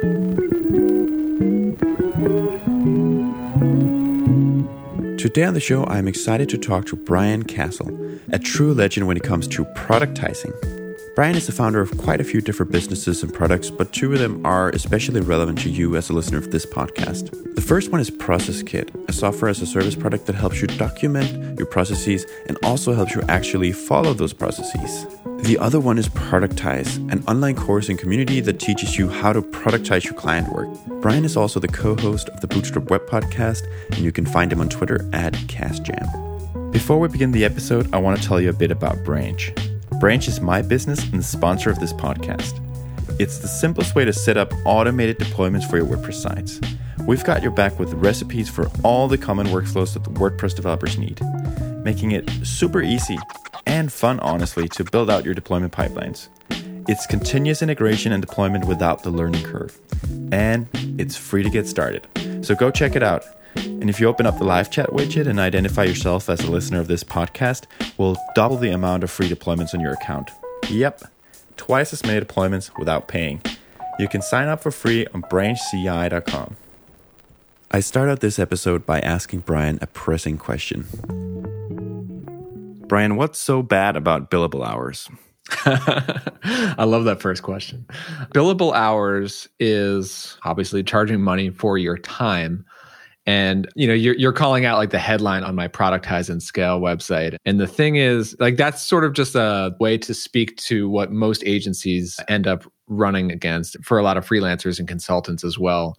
Today on the show, I'm excited to talk to Brian Casel, a true legend when it comes to productizing. Brian is the founder of quite a few different businesses and products, but two of them are especially relevant to you as a listener of this podcast. The first one is Process Kit, a software as a service product that helps you document your processes and also helps you actually follow those processes. The other one is Productize, an online course and community that teaches you how to productize your client work. Brian is also the co host of the Bootstrap Web Podcast, and you can find him on Twitter at CasJam. Before we begin the episode, I want to tell you a bit about Branch. Branch is my business and the sponsor of this podcast. It's the simplest way to set up automated deployments for your WordPress sites. We've got your back with recipes for all the common workflows that the WordPress developers need, making it super easy and fun, honestly, to build out your deployment pipelines. It's continuous integration and deployment without the learning curve. And it's free to get started. So go check it out. And if you open up the live chat widget and identify yourself as a listener of this podcast, we'll double the amount of free deployments on your account. Yep, twice as many deployments without paying. You can sign up for free on branchci.com. I start out this episode by asking Brian a pressing question. Brian, what's so bad about billable hours? I love that first question. Billable hours is obviously charging money for your time and you know you're, you're calling out like the headline on my productize and scale website and the thing is like that's sort of just a way to speak to what most agencies end up running against for a lot of freelancers and consultants as well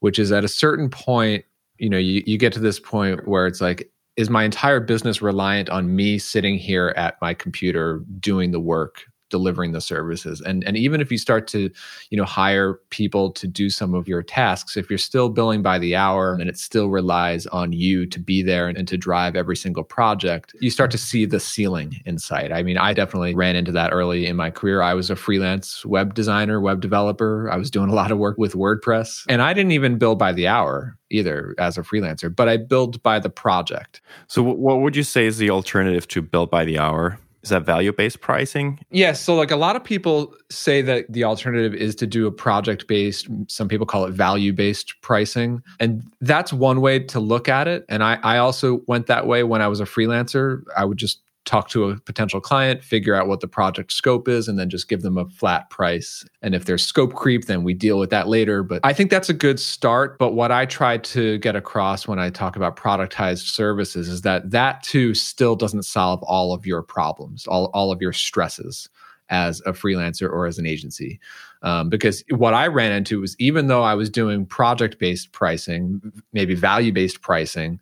which is at a certain point you know you, you get to this point where it's like is my entire business reliant on me sitting here at my computer doing the work delivering the services. And and even if you start to you know hire people to do some of your tasks if you're still billing by the hour and it still relies on you to be there and, and to drive every single project you start to see the ceiling in sight. I mean i definitely ran into that early in my career. I was a freelance web designer web developer. I was doing a lot of work with wordpress. And i didn't even bill by the hour either as a freelancer but i billed by the project. So what would you say is the alternative to bill by the hour is that value based pricing? Yes. So, like a lot of people say that the alternative is to do a project based, some people call it value based pricing. And that's one way to look at it. And I, I also went that way when I was a freelancer. I would just talk to a potential client, figure out what the project scope is, and then just give them a flat price. And if there's scope creep, then we deal with that later. But I think that's a good start. But what I try to get across when I talk about productized services is that that too still doesn't solve all of your problems, all, all of your stresses as a freelancer or as an agency. Um, because what I ran into was even though I was doing project based pricing, maybe value based pricing,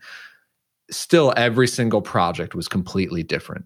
still every single project was completely different.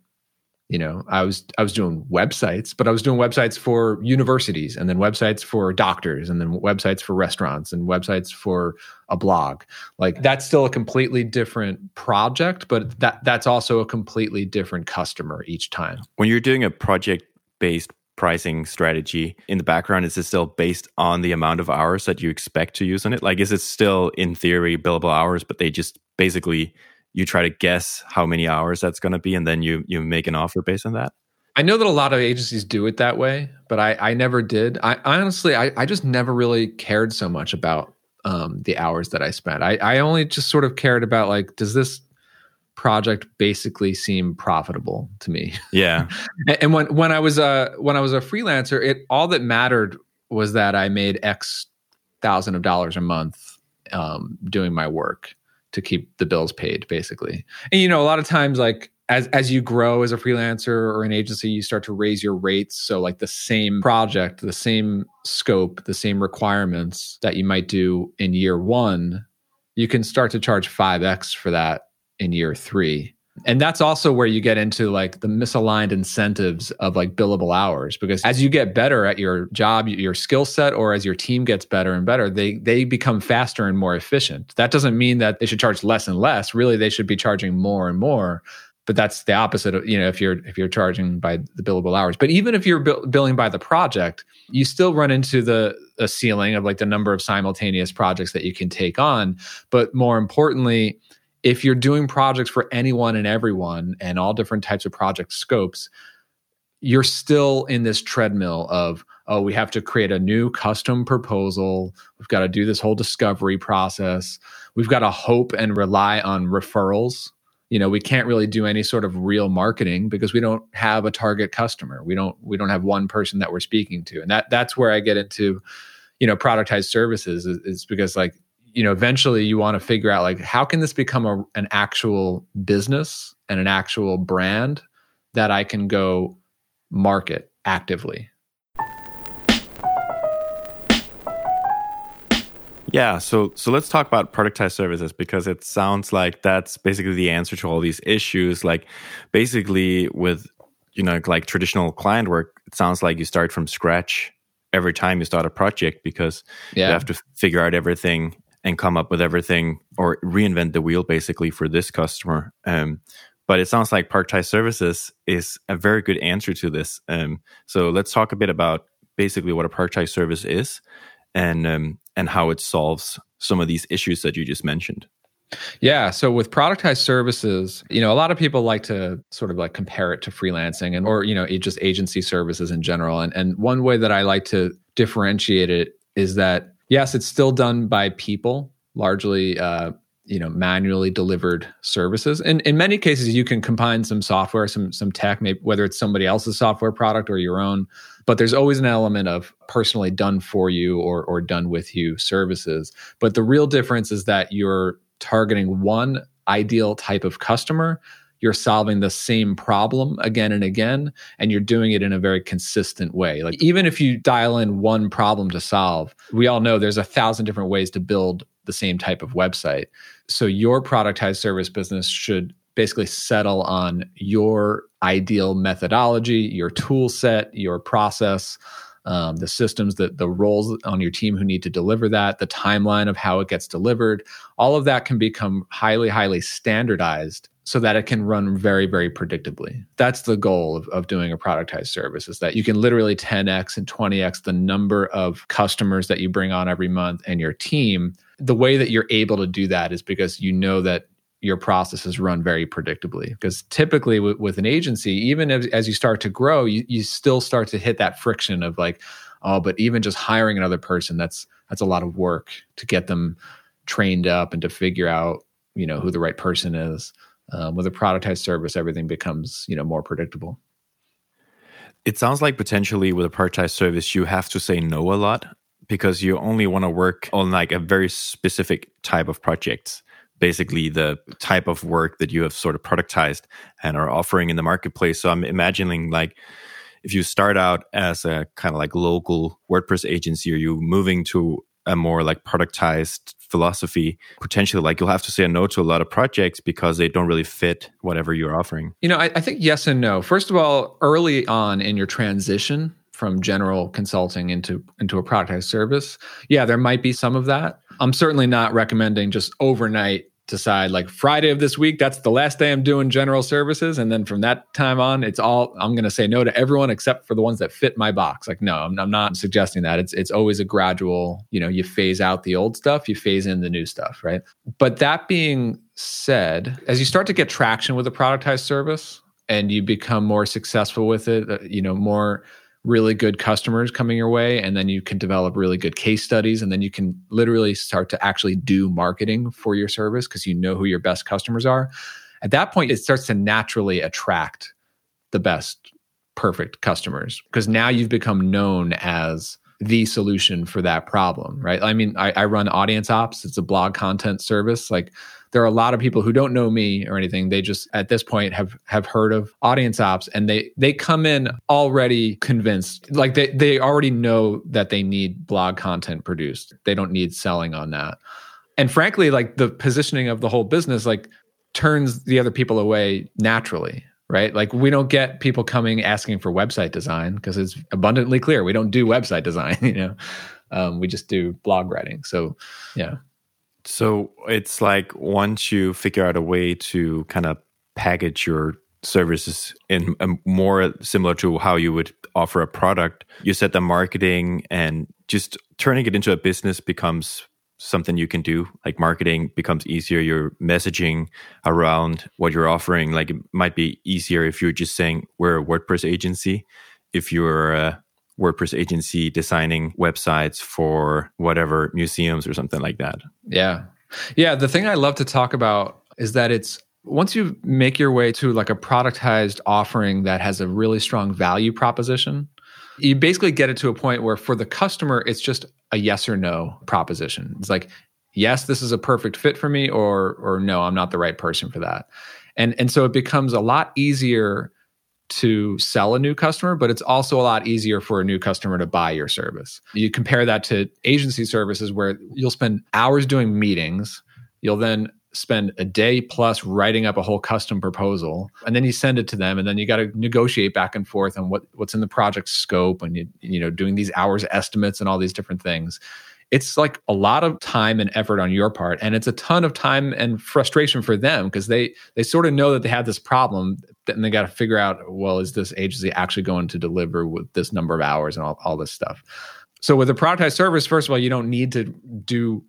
You know i was i was doing websites but i was doing websites for universities and then websites for doctors and then websites for restaurants and websites for a blog. Like that's still a completely different project but that that's also a completely different customer each time. When you're doing a project based pricing strategy in the background is it still based on the amount of hours that you expect to use on it? Like is it still in theory billable hours but they just basically you try to guess how many hours that's going to be and then you you make an offer based on that? I know that a lot of agencies do it that way but i i never did. I honestly i, I just never really cared so much about um, the hours that i spent. I, I only just sort of cared about like does this project basically seem profitable to me? Yeah. And when when i was a when i was a freelancer it all that mattered was that i made x thousand of dollars a month um, doing my work to keep the bills paid basically. And you know a lot of times like as as you grow as a freelancer or an agency you start to raise your rates. So like the same project the same scope the same requirements that you might do in year 1 you can start to charge 5x for that in year 3 and that's also where you get into like the misaligned incentives of like billable hours because as you get better at your job your skill set or as your team gets better and better they they become faster and more efficient. That doesn't mean that they should charge less and less. Really they should be charging more and more. But that's the opposite of you know if you're if you're charging by the billable hours. But even if you're bill- billing by the project you still run into the a ceiling of like the number of simultaneous projects that you can take on. But more importantly if you're doing projects for anyone and everyone and all different types of project scopes, you're still in this treadmill of, oh, we have to create a new custom proposal. We've got to do this whole discovery process. We've got to hope and rely on referrals. You know, we can't really do any sort of real marketing because we don't have a target customer. We don't we don't have one person that we're speaking to. And that that's where I get into, you know, productized services is, is because like, you know, eventually you want to figure out like how can this become a, an actual business and an actual brand that I can go market actively Yeah, so so let's talk about productized services because it sounds like that's basically the answer to all these issues. Like basically with you know like traditional client work, it sounds like you start from scratch every time you start a project because yeah. you have to figure out everything and come up with everything or reinvent the wheel basically for this customer. Um, but it sounds like part-time services is a very good answer to this. Um, so let's talk a bit about basically what a part-time service is and um, and how it solves some of these issues that you just mentioned. Yeah. So with productized services, you know, a lot of people like to sort of like compare it to freelancing and or, you know, just agency services in general. And and one way that I like to differentiate it is that yes, it's still done by people, largely uh, you know, manually delivered services. And in many cases you can combine some software, some some tech, maybe whether it's somebody else's software product or your own but there's always an element of personally done for you or, or done with you services. But the real difference is that you're targeting one ideal type of customer you're solving the same problem again and again and you're doing it in a very consistent way. Like even if you dial in one problem to solve we all know there's a thousand different ways to build the same type of website. So your productized service business should basically settle on your ideal methodology, your tool set, your process, um, the systems, that the roles on your team who need to deliver that, the timeline of how it gets delivered. All of that can become highly, highly standardized so that it can run very, very predictably. That's the goal of, of doing a productized service is that you can literally 10x and 20x the number of customers that you bring on every month and your team. The way that you're able to do that is because you know that your processes run very predictably. Because typically with, an agency even as, as you start to grow you, you still start to hit that friction of like oh but even just hiring another person that's that's a lot of work to get them trained up and to figure out you know who the right person is. Um, with a productized service everything becomes you know more predictable. It sounds like potentially with a productized service you have to say no a lot because you only want to work on like a very specific type of projects basically the type of work that you have sort of productized and are offering in the marketplace. So I'm imagining like if you start out as a kind of like local WordPress agency, or you moving to a more like productized philosophy, potentially like you'll have to say no to a lot of projects because they don't really fit whatever you're offering. You know, I, I think yes and no. First of all, early on in your transition from general consulting into into a productized service, yeah, there might be some of that. I'm certainly not recommending just overnight decide like Friday of this week, that's the last day I'm doing general services. And then from that time on, it's all I'm going to say no to everyone except for the ones that fit my box. Like, no, I'm, I'm, not suggesting that. It's, it's always a gradual, you know, you phase out the old stuff, you phase in the new stuff, right? But that being said, as you start to get traction with a productized service and you become more successful with it, uh, you know, more really good customers coming your way and then you can develop really good case studies and then you can literally start to actually do marketing for your service because you know who your best customers are. At that point it starts to naturally attract the best perfect customers because now you've become known as the solution for that problem right? I mean I, I run audience ops. It's a blog content service. Like there are a lot of people who don't know me or anything. They just at this point have have heard of audience ops and they they come in already convinced. Like they they already know that they need blog content produced. They don't need selling on that. And frankly like the positioning of the whole business like turns the other people away naturally right? Like we don't get people coming asking for website design because it's abundantly clear we don't do website design you know? Um, we just do blog writing. So yeah so it's like once you figure out a way to kind of package your services in a more similar to how you would offer a product, you set the marketing and just turning it into a business becomes something you can do. Like marketing becomes easier. Your messaging around what you're offering, like it might be easier if you're just saying we're a WordPress agency. If you're a WordPress agency designing websites for whatever museums or something like that. Yeah. Yeah. The thing I love to talk about is that it's once you make your way to like a productized offering that has a really strong value proposition, you basically get it to a point where for the customer, it's just a yes or no proposition. It's like, yes, this is a perfect fit for me, or or no, I'm not the right person for that. And and so it becomes a lot easier to sell a new customer, but it's also a lot easier for a new customer to buy your service. You compare that to agency services where you'll spend hours doing meetings, you'll then spend a day plus writing up a whole custom proposal and then you send it to them and then you got to negotiate back and forth on what what's in the project scope and you you know doing these hours estimates and all these different things it's like a lot of time and effort on your part and it's a ton of time and frustration for them because they they sort of know that they have this problem and they got to figure out well is this agency actually going to deliver with this number of hours and all, all this stuff so with a productized service first of all you don't need to do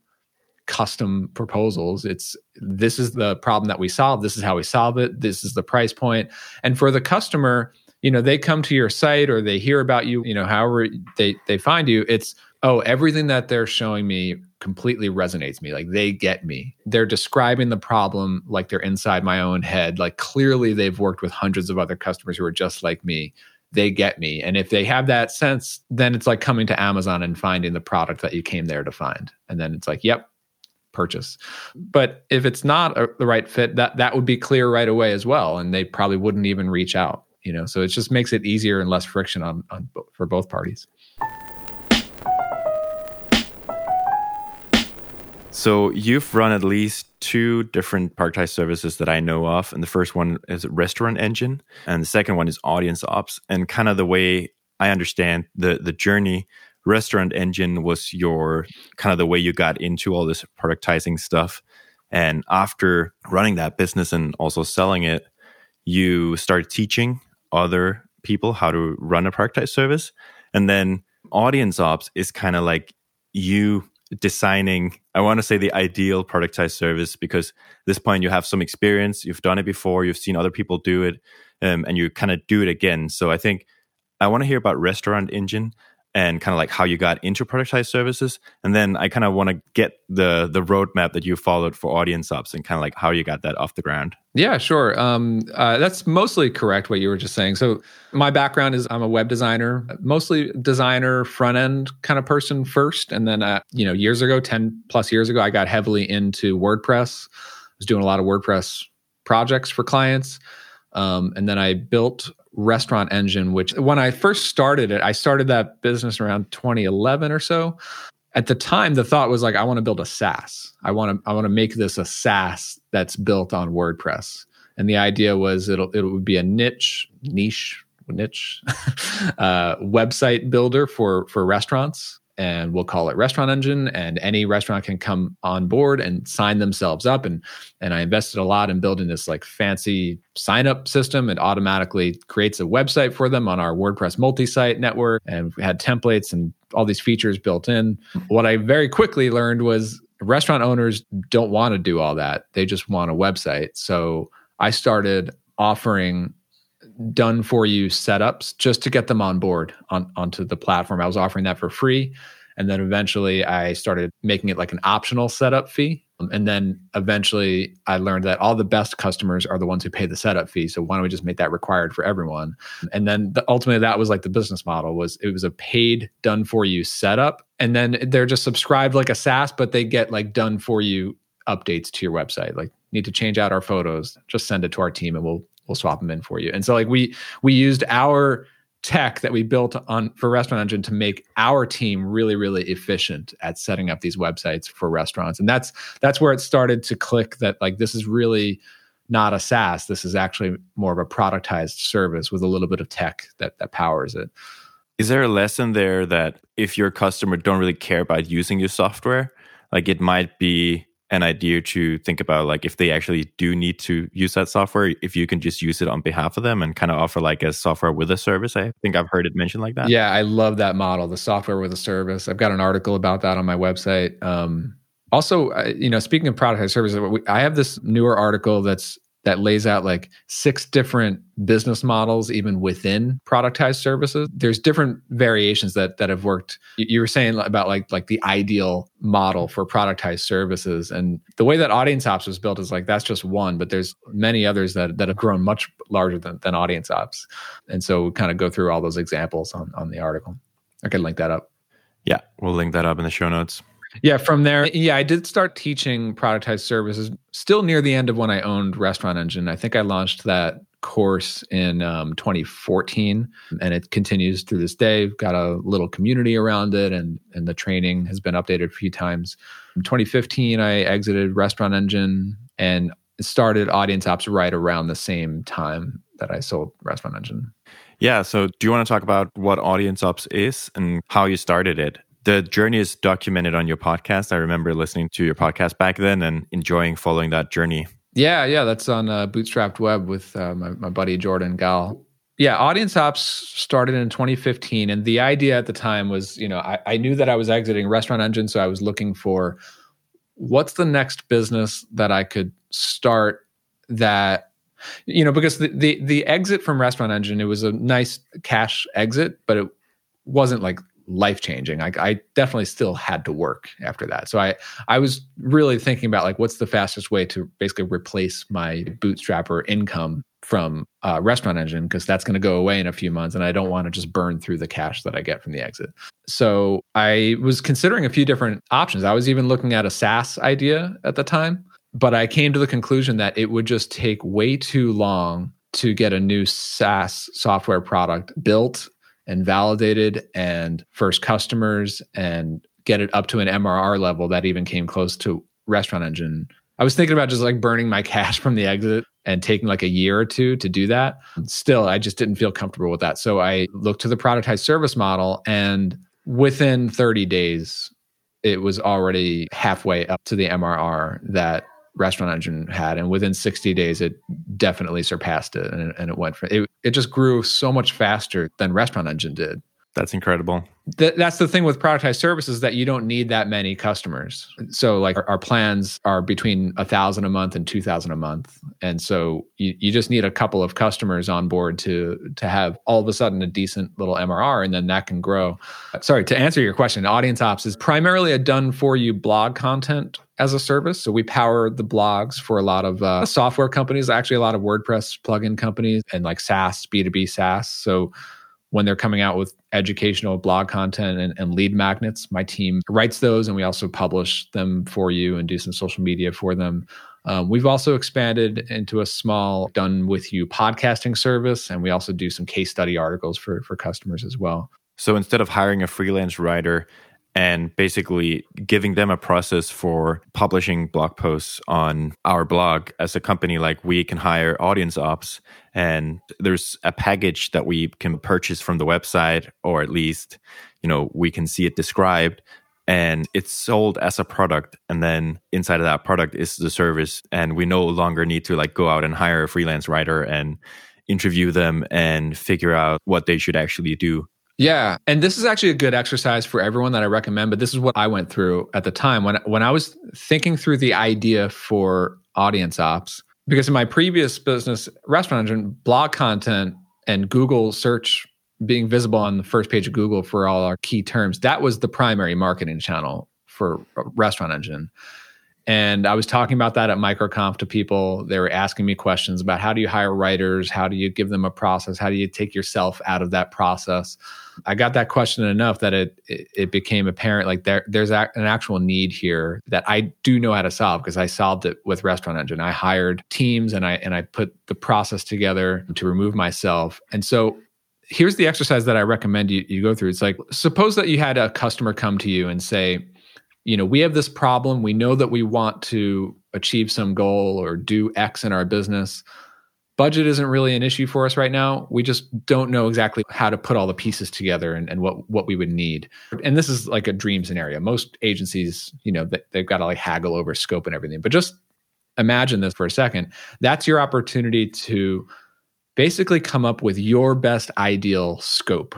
custom proposals. It's this is the problem that we solve. This is how we solve it. This is the price point. And for the customer, you know, they come to your site or they hear about you, you know, however they they find you, it's oh, everything that they're showing me completely resonates me. Like they get me. They're describing the problem like they're inside my own head. Like clearly they've worked with hundreds of other customers who are just like me they get me. And if they have that sense, then it's like coming to Amazon and finding the product that you came there to find. And then it's like, yep, purchase. But if it's not a, the right fit, that that would be clear right away as well, and they probably wouldn't even reach out. You know, so it just makes it easier and less friction on, on for both parties. So you've run at least two different productized services that I know of, and the first one is Restaurant Engine, and the second one is Audience Ops. And kind of the way I understand the the journey restaurant engine was your kind of the way you got into all this productizing stuff and after running that business and also selling it you started teaching other people how to run a productized service and then audience ops is kind of like you designing i want to say the ideal productized service because this point you have some experience you've done it before you've seen other people do it um, and you kind of do it again. So i think i want to hear about restaurant engine and kind of like how you got into productized services. And then i kind of want to get the the roadmap that you followed for audience ops and kind of like how you got that off the ground. Yeah sure. Um, uh, that's mostly correct what you were just saying. So my background is i'm a web designer mostly designer front end kind of person first. And then uh, you know years ago 10 plus years ago i got heavily into wordpress. I was doing a lot of wordpress projects for clients. Um, and then I built Restaurant Engine, which when I first started it, I started that business around 2011 or so. At the time, the thought was like, I want to build a SaaS. I want to I want to make this a SaaS that's built on WordPress. And the idea was it'll it would be a niche niche niche uh, website builder for for restaurants and we'll call it restaurant engine and any restaurant can come on board and sign themselves up. And and i invested a lot in building this like fancy sign up system. It automatically creates a website for them on our wordpress multi-site network and we had templates and all these features built in. What i very quickly learned was restaurant owners don't want to do all that. They just want a website. So i started offering done for you setups just to get them on board on, onto the platform. I was offering that for free. And then eventually I started making it like an optional setup fee. And then eventually I learned that all the best customers are the ones who pay the setup fee. So why don't we just make that required for everyone? And then the, ultimately that was like the business model was it was a paid done for you setup. And then they're just subscribed like a SaaS, but they get like done for you updates to your website. Like need to change out our photos, just send it to our team and we'll we'll swap them in for you. And so like we we used our tech that we built on for restaurant engine to make our team really really efficient at setting up these websites for restaurants. And that's that's where it started to click that like this is really not a SaaS. This is actually more of a productized service with a little bit of tech that that powers it. Is there a lesson there that if your customer don't really care about using your software, like it might be an idea to think about like if they actually do need to use that software if you can just use it on behalf of them and kind of offer like a software with a service. I think i've heard it mentioned like that. Yeah i love that model the software with a service. I've got an article about that on my website. Um, also you know speaking of product as service i have this newer article that's that lays out like six different business models even within productized services. There's different variations that that have worked. You were saying about like like the ideal model for productized services and the way that audience ops was built is like that's just one, but there's many others that that have grown much larger than, than audience ops. And so we kind of go through all those examples on, on the article. I could link that up. Yeah, we'll link that up in the show notes. Yeah, from there, yeah, I did start teaching productized services still near the end of when I owned Restaurant Engine. I think I launched that course in um, 2014 and it continues through this day. We've got a little community around it and and the training has been updated a few times. In 2015 i exited restaurant engine and started audience ops right around the same time that i sold restaurant engine. Yeah so do you want to talk about what audience ops is and how you started it the journey is documented on your podcast. I remember listening to your podcast back then and enjoying following that journey. Yeah, yeah, that's on uh, Bootstrapped Web with uh, my, my buddy Jordan Gal. Yeah, Audience Ops started in 2015, and the idea at the time was, you know, I, I knew that I was exiting Restaurant Engine, so I was looking for what's the next business that I could start that you know because the, the the exit from restaurant engine it was a nice cash exit but it wasn't like life changing. I, I, definitely still had to work after that. So I I was really thinking about like what's the fastest way to basically replace my bootstrapper income from uh, Restaurant Engine because that's going to go away in a few months, and I don't want to just burn through the cash that I get from the exit. So I was considering a few different options. I was even looking at a SaaS idea at the time, but I came to the conclusion that it would just take way too long to get a new SaaS software product built and validated and first customers and get it up to an MRR level that even came close to Restaurant Engine. I was thinking about just like burning my cash from the exit and taking like a year or two to do that. Still, I just didn't feel comfortable with that. So I looked to the productized service model and within 30 days, it was already halfway up to the MRR that Restaurant Engine had, and within 60 days, it definitely surpassed it, and, and it went for it. It just grew so much faster than Restaurant Engine did. That's incredible. Th- that's the thing with productized services that you don't need that many customers. So like our, our plans are between a thousand a month and two thousand a month, and so you, you just need a couple of customers on board to to have all of a sudden a decent little MRR, and then that can grow. Sorry to answer your question. Audience Ops is primarily a done for you blog content as a service. So we power the blogs for a lot of uh, software companies, actually a lot of WordPress plugin companies, and like SaaS, B two B SaaS. So when they're coming out with educational blog content and, and, lead magnets. My team writes those and we also publish them for you and do some social media for them. Um, we've also expanded into a small done with you podcasting service and we also do some case study articles for, for customers as well. So instead of hiring a freelance writer, and basically giving them a process for publishing blog posts on our blog as a company like we can hire audience ops and there's a package that we can purchase from the website or at least you know we can see it described and it's sold as a product. And then inside of that product is the service and we no longer need to like go out and hire a freelance writer and interview them and figure out what they should actually do yeah, and this is actually a good exercise for everyone that I recommend, but this is what I went through at the time when when I was thinking through the idea for audience ops because in my previous business restaurant engine blog content and Google search being visible on the first page of Google for all our key terms that was the primary marketing channel for restaurant engine. And I was talking about that at MicroConf to people. They were asking me questions about how do you hire writers? How do you give them a process? How do you take yourself out of that process? I got that question enough that it it, it became apparent like there there's a, an actual need here that I do know how to solve because I solved it with Restaurant Engine. I hired teams and I and I put the process together to remove myself. And so here's the exercise that I recommend you, you go through. It's like suppose that you had a customer come to you and say, you know, we have this problem. We know that we want to achieve some goal or do X in our business. Budget isn't really an issue for us right now. We just don't know exactly how to put all the pieces together and, and what, what we would need. And this is like a dream scenario. Most agencies, you know, they've got to like haggle over scope and everything. But just imagine this for a second. That's your opportunity to basically come up with your best ideal scope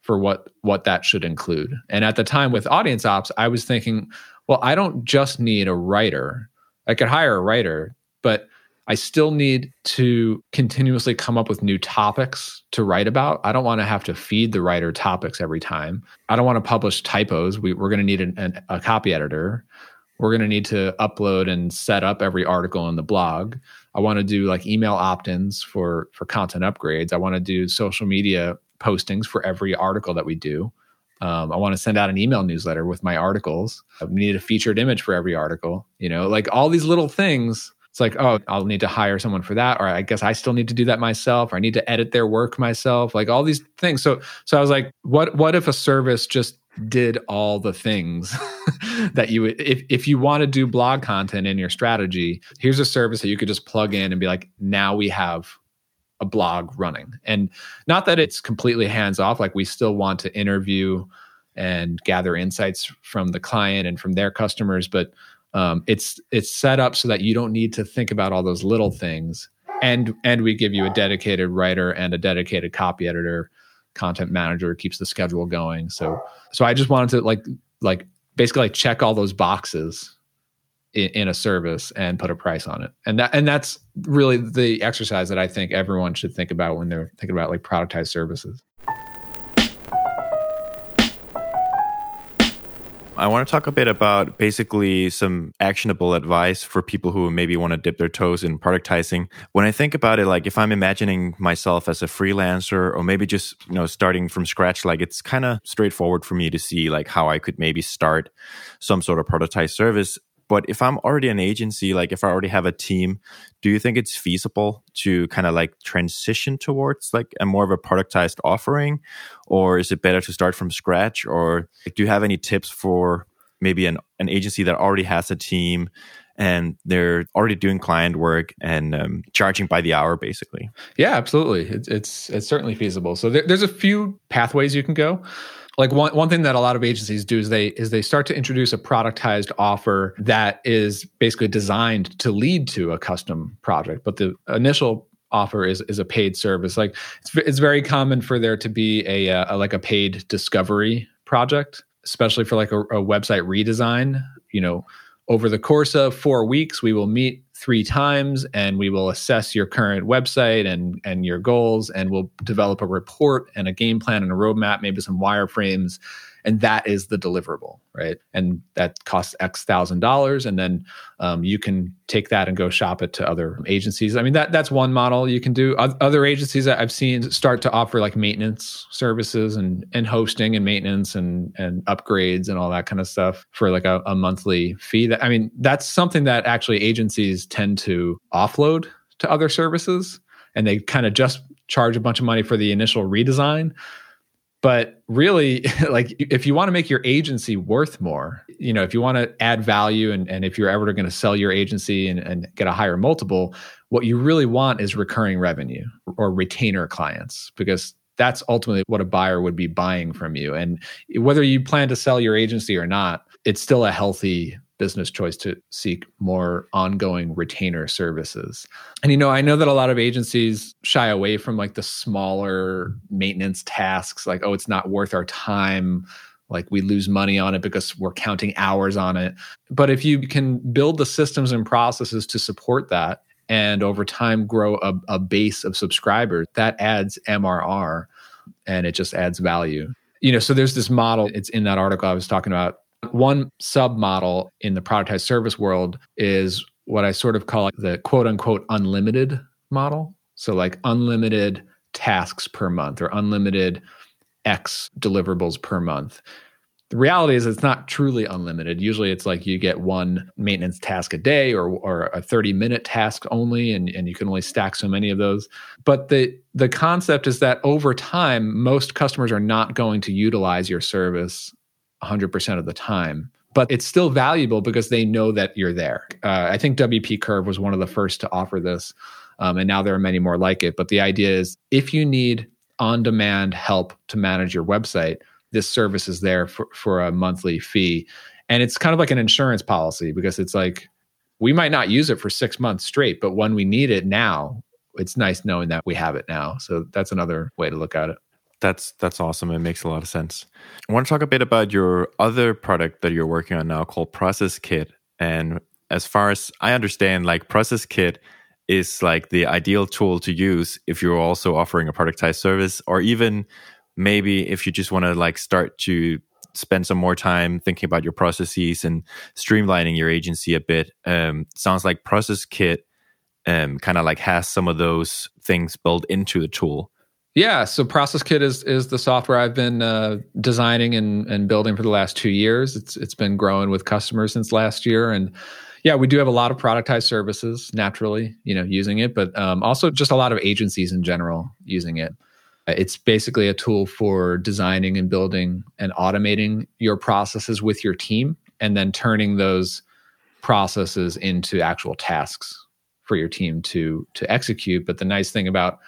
for what what that should include. And at the time with audience ops, I was thinking, well, I don't just need a writer. I could hire a writer, but I still need to continuously come up with new topics to write about. I don't want to have to feed the writer topics every time. I don't want to publish typos. We, are going to need an, an, a copy editor. We're going to need to upload and set up every article in the blog. I want to do like email opt-ins for for content upgrades. I want to do social media postings for every article that we do. Um, I want to send out an email newsletter with my articles. We need a featured image for every article. You know, like all these little things it's like, oh, I'll need to hire someone for that, or I guess I still need to do that myself, or I need to edit their work myself, like all these things. So, so I was like, what, what if a service just did all the things that you if, if you want to do blog content in your strategy, here's a service that you could just plug in and be like, now we have a blog running. And not that it's completely hands off, like we still want to interview and gather insights from the client and from their customers, but um, it's it's set up so that you don't need to think about all those little things. And and we give you a dedicated writer and a dedicated copy editor content manager keeps the schedule going. So so i just wanted to like like basically like check all those boxes in, in, a service and put a price on it. And that and that's really the exercise that i think everyone should think about when they're thinking about like productized services I want to talk a bit about basically some actionable advice for people who maybe want to dip their toes in productizing. When I think about it, like if I'm imagining myself as a freelancer or maybe just, you know, starting from scratch, like it's kind of straightforward for me to see like how I could maybe start some sort of productized service but if I'm already an agency, like if I already have a team, do you think it's feasible to kind of like transition towards like a more of a productized offering? Or is it better to start from scratch? Or like, do you have any tips for maybe an, an agency that already has a team and they're already doing client work and um, charging by the hour basically yeah absolutely it's it's, it's certainly feasible so there, there's a few pathways you can go like one, one thing that a lot of agencies do is they is they start to introduce a productized offer that is basically designed to lead to a custom project but the initial offer is is a paid service. Like it's, it's very common for there to be a, a like a paid discovery project especially for like a, a website redesign. You know over the course of four weeks we will meet three times and we will assess your current website and and your goals and we'll develop a report and a game plan and a roadmap maybe some wireframes and that is the deliverable right? And that costs x thousand dollars and then um, you can take that and go shop it to other agencies. I mean that that's one model you can do. Other agencies that i've seen start to offer like maintenance services and and hosting and maintenance and and upgrades and all that kind of stuff for like a, a monthly fee. That i mean that's something that actually agencies tend to offload to other services and they kind of just charge a bunch of money for the initial redesign but really like if you want to make your agency worth more you know if you want to add value and, and if you're ever going to sell your agency and, and get a higher multiple what you really want is recurring revenue or retainer clients because that's ultimately what a buyer would be buying from you. And whether you plan to sell your agency or not it's still a healthy business choice to seek more ongoing retainer services. And you know, I know that a lot of agencies shy away from like the smaller maintenance tasks like oh it's not worth our time like we lose money on it because we're counting hours on it. But if you can build the systems and processes to support that and over time grow a, a base of subscribers, that adds MRR and it just adds value. You know, so there's this model, it's in that article I was talking about one submodel in the productized service world is what I sort of call the quote unquote unlimited model. So, like unlimited tasks per month or unlimited X deliverables per month. The reality is it's not truly unlimited. Usually it's like you get one maintenance task a day or, or a 30 minute task only, and, and you can only stack so many of those. But the, the concept is that over time, most customers are not going to utilize your service 100% of the time but it's still valuable because they know that you're there. Uh, I think WP Curve was one of the first to offer this, um, and now there are many more like it. But the idea is if you need on demand help to manage your website, this service is there for, for a monthly fee. And it's kind of like an insurance policy because it's like we might not use it for six months straight, but when we need it now, it's nice knowing that we have it now. So that's another way to look at it. That's that's awesome. It makes a lot of sense. I want to talk a bit about your other product that you're working on now called Process Kit. And as far as I understand, like Process Kit is like the ideal tool to use if you're also offering a productized service or even maybe if you just want to like start to spend some more time thinking about your processes and streamlining your agency a bit um, sounds like process kit um, kind of like has some of those things built into the tool yeah, so Process Kit is is the software I've been uh, designing and, and building for the last two years. It's it's been growing with customers since last year, and yeah, we do have a lot of productized services naturally, you know, using it, but um, also just a lot of agencies in general using it. It's basically a tool for designing and building and automating your processes with your team, and then turning those processes into actual tasks for your team to to execute. But the nice thing about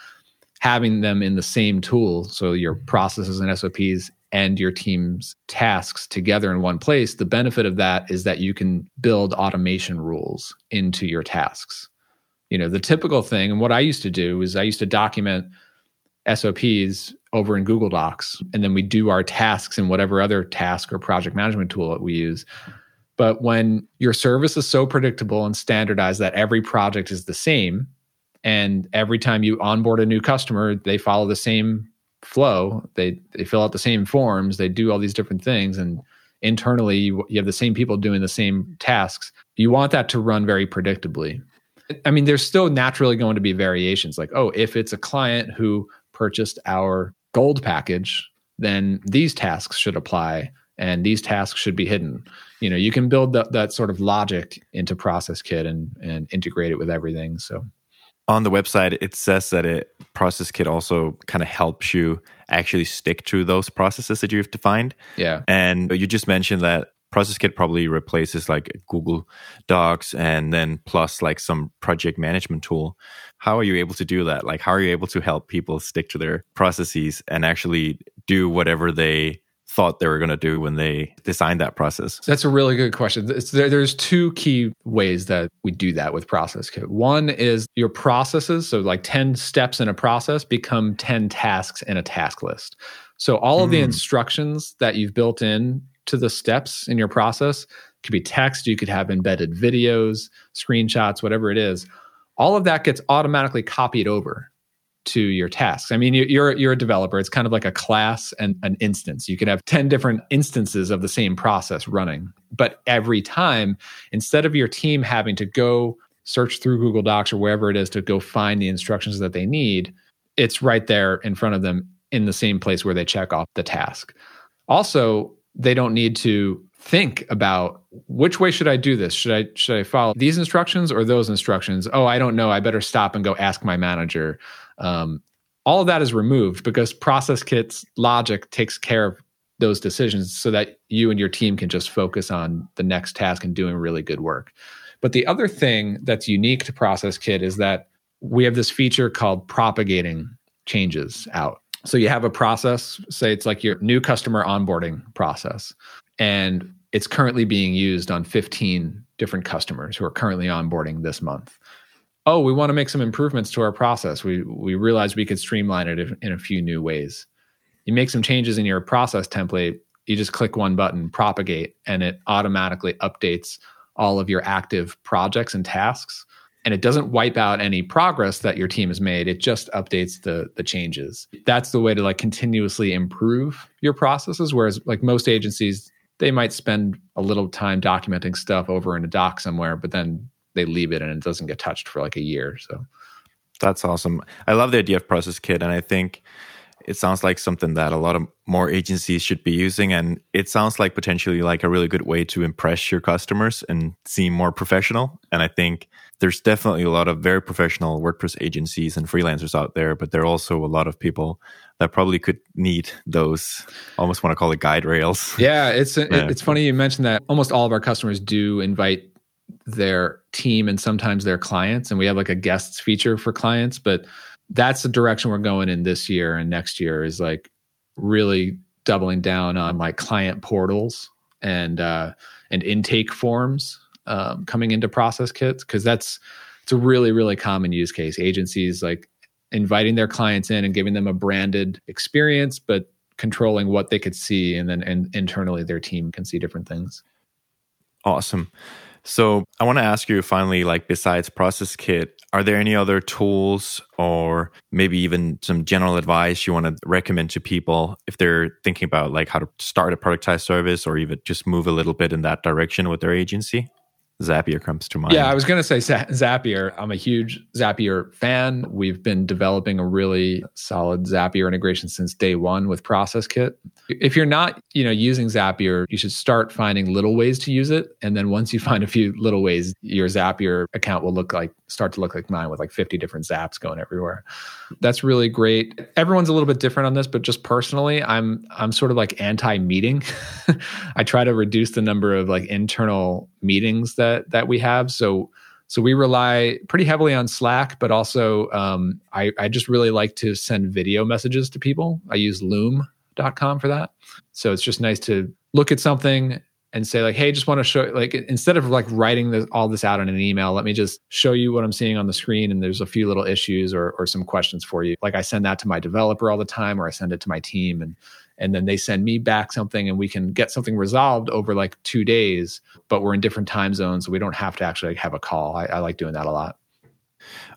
having them in the same tool, so your mm-hmm. processes and SOPs and your team's tasks together in one place, the benefit of that is that you can build automation rules into your tasks. You know, the typical thing, and what I used to do is I used to document SOPs over in Google Docs, and then we do our tasks in whatever other task or project management tool that we use. But when your service is so predictable and standardized that every project is the same, and every time you onboard a new customer they follow the same flow. They they fill out the same forms. They do all these different things. And internally you, you have the same people doing the same tasks. You want that to run very predictably. I mean there's still naturally going to be variations. Like oh if it's a client who purchased our gold package then these tasks should apply and these tasks should be hidden. You know you can build that, that sort of logic into process kit and and integrate it with everything. So on the website it says that it process kit also kind of helps you actually stick to those processes that you've defined. Yeah. And you just mentioned that process kit probably replaces like google docs and then plus like some project management tool. How are you able to do that? Like how are you able to help people stick to their processes and actually do whatever they thought they were going to do when they designed that process? That's a really good question. There, there's two key ways that we do that with Process Kit. One is your processes, so like 10 steps in a process become 10 tasks in a task list. So all of mm. the hmm. instructions that you've built in to the steps in your process could be text, you could have embedded videos, screenshots, whatever it is. All of that gets automatically copied over to your tasks. I mean, you're you're a developer. It's kind of like a class and an instance. You can have 10 different instances of the same process running. But every time, instead of your team having to go search through Google Docs or wherever it is to go find the instructions that they need, it's right there in front of them in the same place where they check off the task. Also, they don't need to think about which way should I do this? Should I should I follow these instructions or those instructions? Oh, I don't know. I better stop and go ask my manager um, all of that is removed because process kits logic takes care of those decisions so that you and your team can just focus on the next task and doing really good work. But the other thing that's unique to Process Kit is that we have this feature called propagating changes out. So you have a process, say it's like your new customer onboarding process, and it's currently being used on 15 different customers who are currently onboarding this month oh, we want to make some improvements to our process. We we realized we could streamline it in a few new ways. You make some changes in your process template. You just click one button, propagate, and it automatically updates all of your active projects and tasks. And it doesn't wipe out any progress that your team has made. It just updates the the changes. That's the way to like continuously improve your processes. Whereas like most agencies, they might spend a little time documenting stuff over in a doc somewhere, but then they leave it and it doesn't get touched for like a year. So that's awesome. I love the idea of Process Kit, and I think it sounds like something that a lot of more agencies should be using and it sounds like potentially like a really good way to impress your customers and seem more professional and i think there's definitely a lot of very professional wordpress agencies and freelancers out there but there are also a lot of people that probably could need those almost want to call it guide rails yeah it's yeah. it's funny you mentioned that almost all of our customers do invite their team and sometimes their clients and we have like a guests feature for clients but that's the direction we're going in this year and next year is like really doubling down on like client portals and uh and intake forms um, coming into process kits because that's it's a really really common use case agencies like inviting their clients in and giving them a branded experience but controlling what they could see and then and internally their team can see different things Awesome. So I want to ask you finally, like besides Process Kit, are there any other tools or maybe even some general advice you want to recommend to people if they're thinking about like how to start a productized service or even just move a little bit in that direction with their agency? Zapier comes to mind. Yeah, I was going to say Zapier. I'm a huge Zapier fan. We've been developing a really solid Zapier integration since day one with Process Kit. If you're not, you know, using Zapier, you should start finding little ways to use it, and then once you find a few little ways, your Zapier account will look like start to look like mine with like 50 different Zaps going everywhere. That's really great. Everyone's a little bit different on this, but just personally, I'm I'm sort of like anti-meeting. I try to reduce the number of like internal meetings that that we have. So so we rely pretty heavily on Slack, but also um, I, I just really like to send video messages to people. I use Loom.com for that. So it's just nice to look at something and say like, hey, just want to show like instead of like writing this, all this out in an email, let me just show you what I'm seeing on the screen. And there's a few little issues or or some questions for you. Like I send that to my developer all the time, or I send it to my team, and and then they send me back something, and we can get something resolved over like two days. But we're in different time zones, so we don't have to actually have a call. I, I like doing that a lot.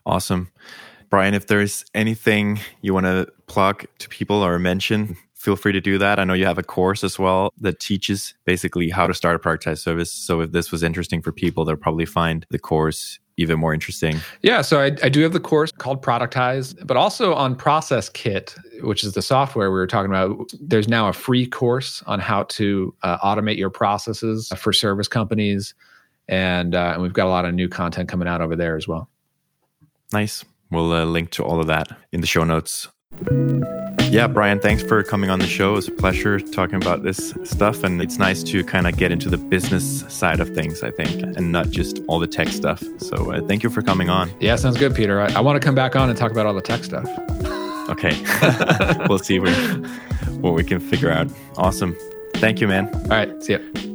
Awesome. Brian, if there's anything you want to plug to people or mention, feel free to do that. I know you have a course as well that teaches basically how to start a productized service. So if this was interesting for people, they'll probably find the course even more interesting. Yeah, so I, I do have the course called Productize, but also on Process Kit, which is the software we were talking about. There's now a free course on how to uh, automate your processes for service companies, and uh, and we've got a lot of new content coming out over there as well. Nice. We'll uh, link to all of that in the show notes. Yeah, Brian, thanks for coming on the show. It was a pleasure talking about this stuff. And it's nice to kind of get into the business side of things, I think, and not just all the tech stuff. So uh, thank you for coming on. Yeah, sounds good, Peter. I, I want to come back on and talk about all the tech stuff. Okay. we'll see what we can figure out. Awesome. Thank you, man. All right. See ya.